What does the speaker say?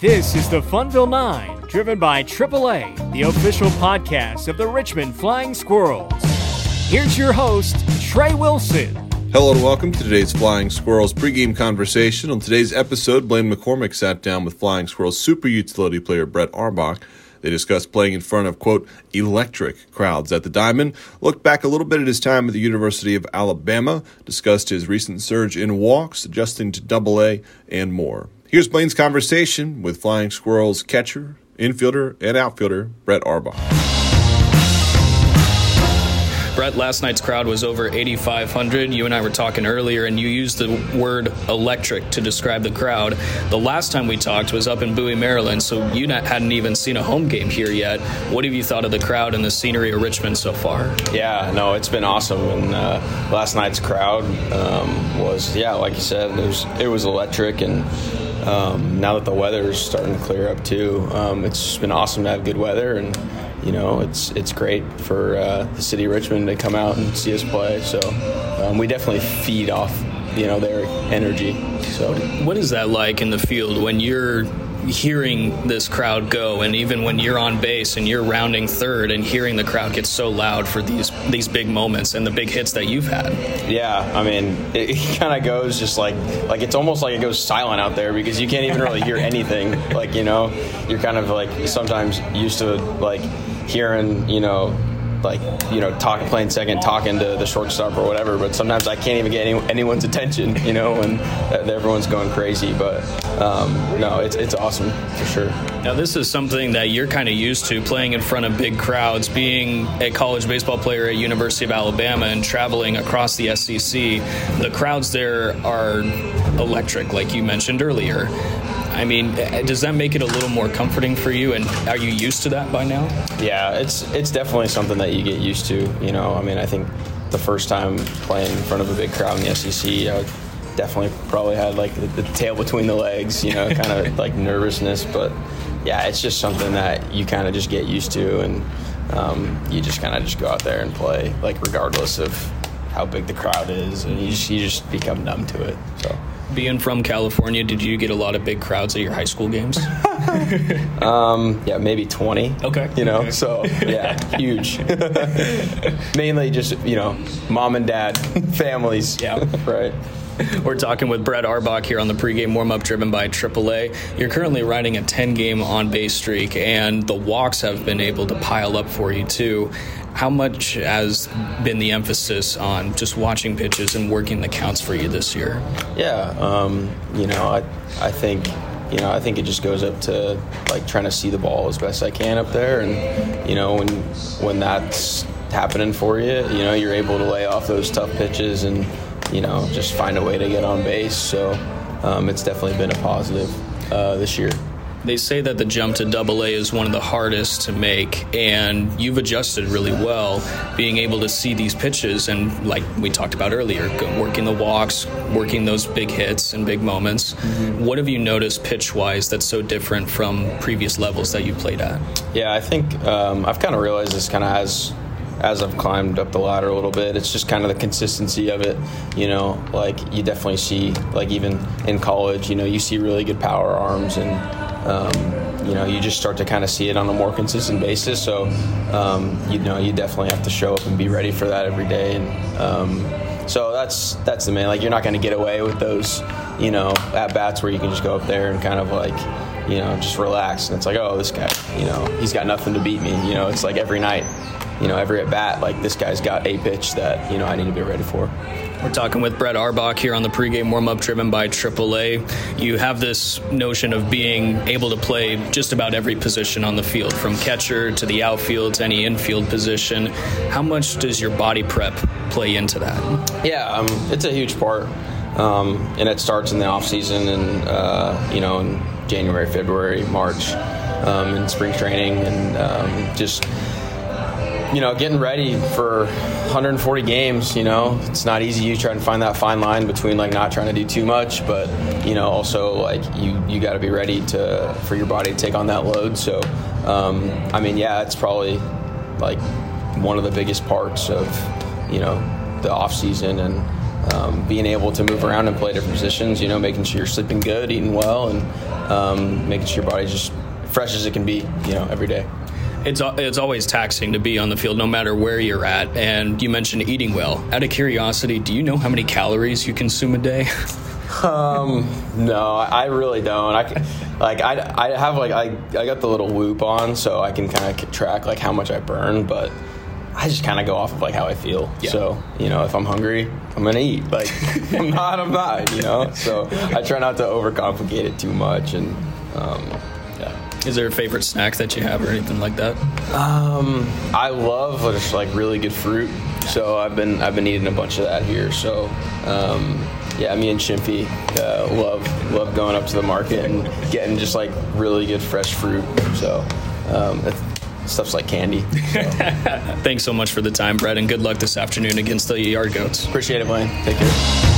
This is the Funville 9, driven by AAA, the official podcast of the Richmond Flying Squirrels. Here's your host, Trey Wilson. Hello and welcome to today's Flying Squirrels pregame conversation. On today's episode, Blaine McCormick sat down with Flying Squirrels super utility player Brett Auerbach. They discussed playing in front of, quote, electric crowds at the Diamond, looked back a little bit at his time at the University of Alabama, discussed his recent surge in walks, adjusting to double A, and more. Here's Blaine's conversation with Flying Squirrels catcher, infielder, and outfielder Brett Auerbach. Brett, last night's crowd was over 8,500. You and I were talking earlier, and you used the word electric to describe the crowd. The last time we talked was up in Bowie, Maryland, so you hadn't even seen a home game here yet. What have you thought of the crowd and the scenery of Richmond so far? Yeah, no, it's been awesome. And uh, last night's crowd um, was, yeah, like you said, it was it was electric and um, now that the weather is starting to clear up too, um, it's been awesome to have good weather, and you know it's it's great for uh, the city of Richmond to come out and see us play. So um, we definitely feed off you know their energy. So what is that like in the field when you're hearing this crowd go and even when you're on base and you're rounding third and hearing the crowd get so loud for these these big moments and the big hits that you've had. Yeah i mean it, it kind of goes just like like it's almost like it goes silent out there because you can't even really hear anything. Like you know you're kind of like sometimes used to like hearing you know like you know talking playing second talking to the shortstop or whatever but sometimes i can't even get any, anyone's attention you know and everyone's going crazy but um, no it's, it's awesome for sure now this is something that you're kind of used to playing in front of big crowds being a college baseball player at university of alabama and traveling across the sec the crowds there are electric like you mentioned earlier I mean, does that make it a little more comforting for you? And are you used to that by now? Yeah, it's it's definitely something that you get used to. You know, I mean, I think the first time playing in front of a big crowd in the SEC, I definitely probably had like the, the tail between the legs. You know, kind of like nervousness. But yeah, it's just something that you kind of just get used to, and um, you just kind of just go out there and play, like regardless of how big the crowd is, and you just, you just become numb to it. So being from California, did you get a lot of big crowds at your high school games? um, yeah, maybe 20. Okay. You know, okay. so yeah, huge. Mainly just, you know, mom and dad families. Yeah. right. We're talking with Brett Auerbach here on the pregame warm up driven by AAA. You're currently riding a 10 game on base streak, and the walks have been able to pile up for you too. How much has been the emphasis on just watching pitches and working the counts for you this year? Yeah, um, you know, I, I think you know, I think it just goes up to like trying to see the ball as best I can up there, and you know, when when that's happening for you, you know, you're able to lay off those tough pitches and you know just find a way to get on base. So um, it's definitely been a positive uh, this year. They say that the jump to double A is one of the hardest to make, and you've adjusted really well, being able to see these pitches and, like we talked about earlier, working the walks, working those big hits and big moments. Mm-hmm. What have you noticed pitch wise that's so different from previous levels that you played at? Yeah, I think um, I've kind of realized this kind of as as I've climbed up the ladder a little bit. It's just kind of the consistency of it. You know, like you definitely see, like even in college, you know, you see really good power arms and um, you know, you just start to kind of see it on a more consistent basis. So, um, you know, you definitely have to show up and be ready for that every day. And um, so that's that's the main. Like, you're not going to get away with those, you know, at bats where you can just go up there and kind of like, you know, just relax. And it's like, oh, this guy, you know, he's got nothing to beat me. You know, it's like every night, you know, every at bat, like this guy's got a pitch that you know I need to be ready for. We're talking with Brett Auerbach here on the pregame warm up driven by AAA. You have this notion of being able to play just about every position on the field, from catcher to the outfield to any infield position. How much does your body prep play into that? Yeah, um, it's a huge part. Um, and it starts in the off season and, uh, you know, in January, February, March, um, in spring training, and um, just you know, getting ready for 140 games, you know, it's not easy. You try to find that fine line between like not trying to do too much, but you know, also like you you got to be ready to for your body to take on that load. So, um, I mean, yeah, it's probably like one of the biggest parts of you know the off season and um, being able to move around and play different positions. You know, making sure you're sleeping good, eating well, and um, making sure your body's just fresh as it can be. You know, every day. It's it's always taxing to be on the field, no matter where you're at. And you mentioned eating well. Out of curiosity, do you know how many calories you consume a day? Um, no, I really don't. I can, like I, I have like I, I got the little Whoop on, so I can kind of track like how much I burn, but I just kind of go off of like how I feel. Yeah. So you know, if I'm hungry, I'm gonna eat. Like I'm not, I'm not. You know. So I try not to overcomplicate it too much, and um, yeah. Is there a favorite snack that you have or anything like that? Um, I love just like really good fruit. So I've been I've been eating a bunch of that here. So um, yeah, me and Chimpy uh, love love going up to the market and getting just like really good fresh fruit. So um, stuff's like candy. So. Thanks so much for the time, Brett, and good luck this afternoon against the Yard Goats. Appreciate it, Blaine. Take care.